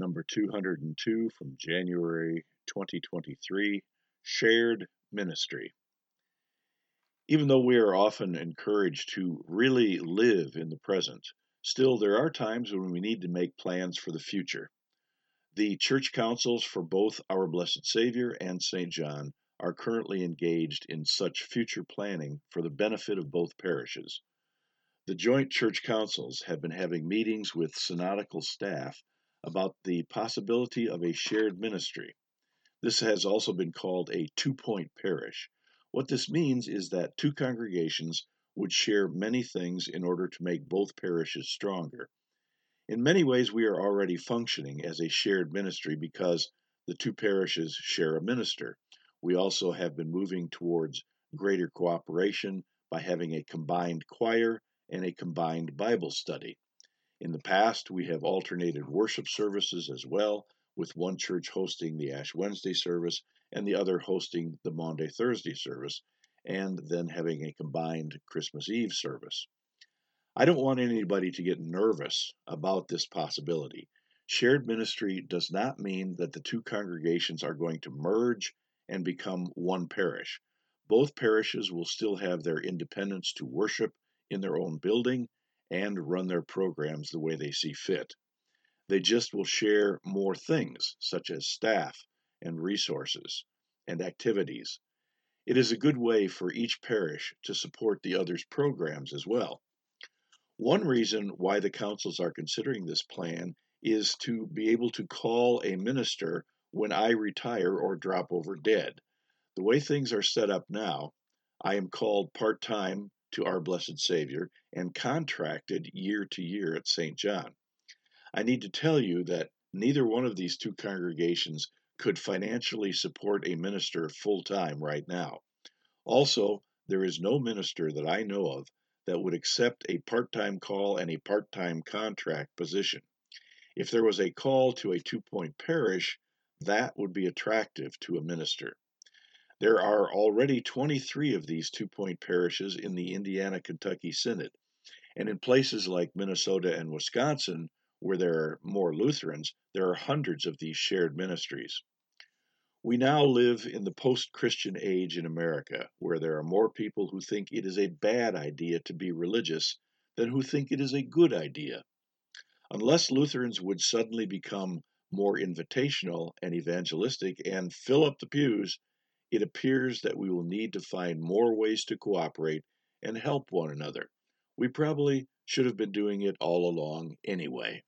number 202 from January 2023 Shared Ministry. Even though we are often encouraged to really live in the present, still there are times when we need to make plans for the future. The church councils for both Our Blessed Savior and St. John are currently engaged in such future planning for the benefit of both parishes. The joint church councils have been having meetings with synodical staff about the possibility of a shared ministry. This has also been called a two point parish. What this means is that two congregations would share many things in order to make both parishes stronger. In many ways, we are already functioning as a shared ministry because the two parishes share a minister. We also have been moving towards greater cooperation by having a combined choir and a combined Bible study. In the past, we have alternated worship services as well, with one church hosting the Ash Wednesday service and the other hosting the Maundy Thursday service, and then having a combined Christmas Eve service. I don't want anybody to get nervous about this possibility. Shared ministry does not mean that the two congregations are going to merge and become one parish. Both parishes will still have their independence to worship in their own building and run their programs the way they see fit. They just will share more things, such as staff and resources and activities. It is a good way for each parish to support the other's programs as well. One reason why the councils are considering this plan is to be able to call a minister when I retire or drop over dead. The way things are set up now, I am called part time to our Blessed Savior and contracted year to year at St. John. I need to tell you that neither one of these two congregations could financially support a minister full time right now. Also, there is no minister that I know of that would accept a part time call and a part time contract position. If there was a call to a two point parish, that would be attractive to a minister. There are already 23 of these two point parishes in the Indiana Kentucky Synod, and in places like Minnesota and Wisconsin, where there are more Lutherans, there are hundreds of these shared ministries. We now live in the post Christian age in America, where there are more people who think it is a bad idea to be religious than who think it is a good idea. Unless Lutherans would suddenly become more invitational and evangelistic and fill up the pews, it appears that we will need to find more ways to cooperate and help one another. We probably should have been doing it all along anyway.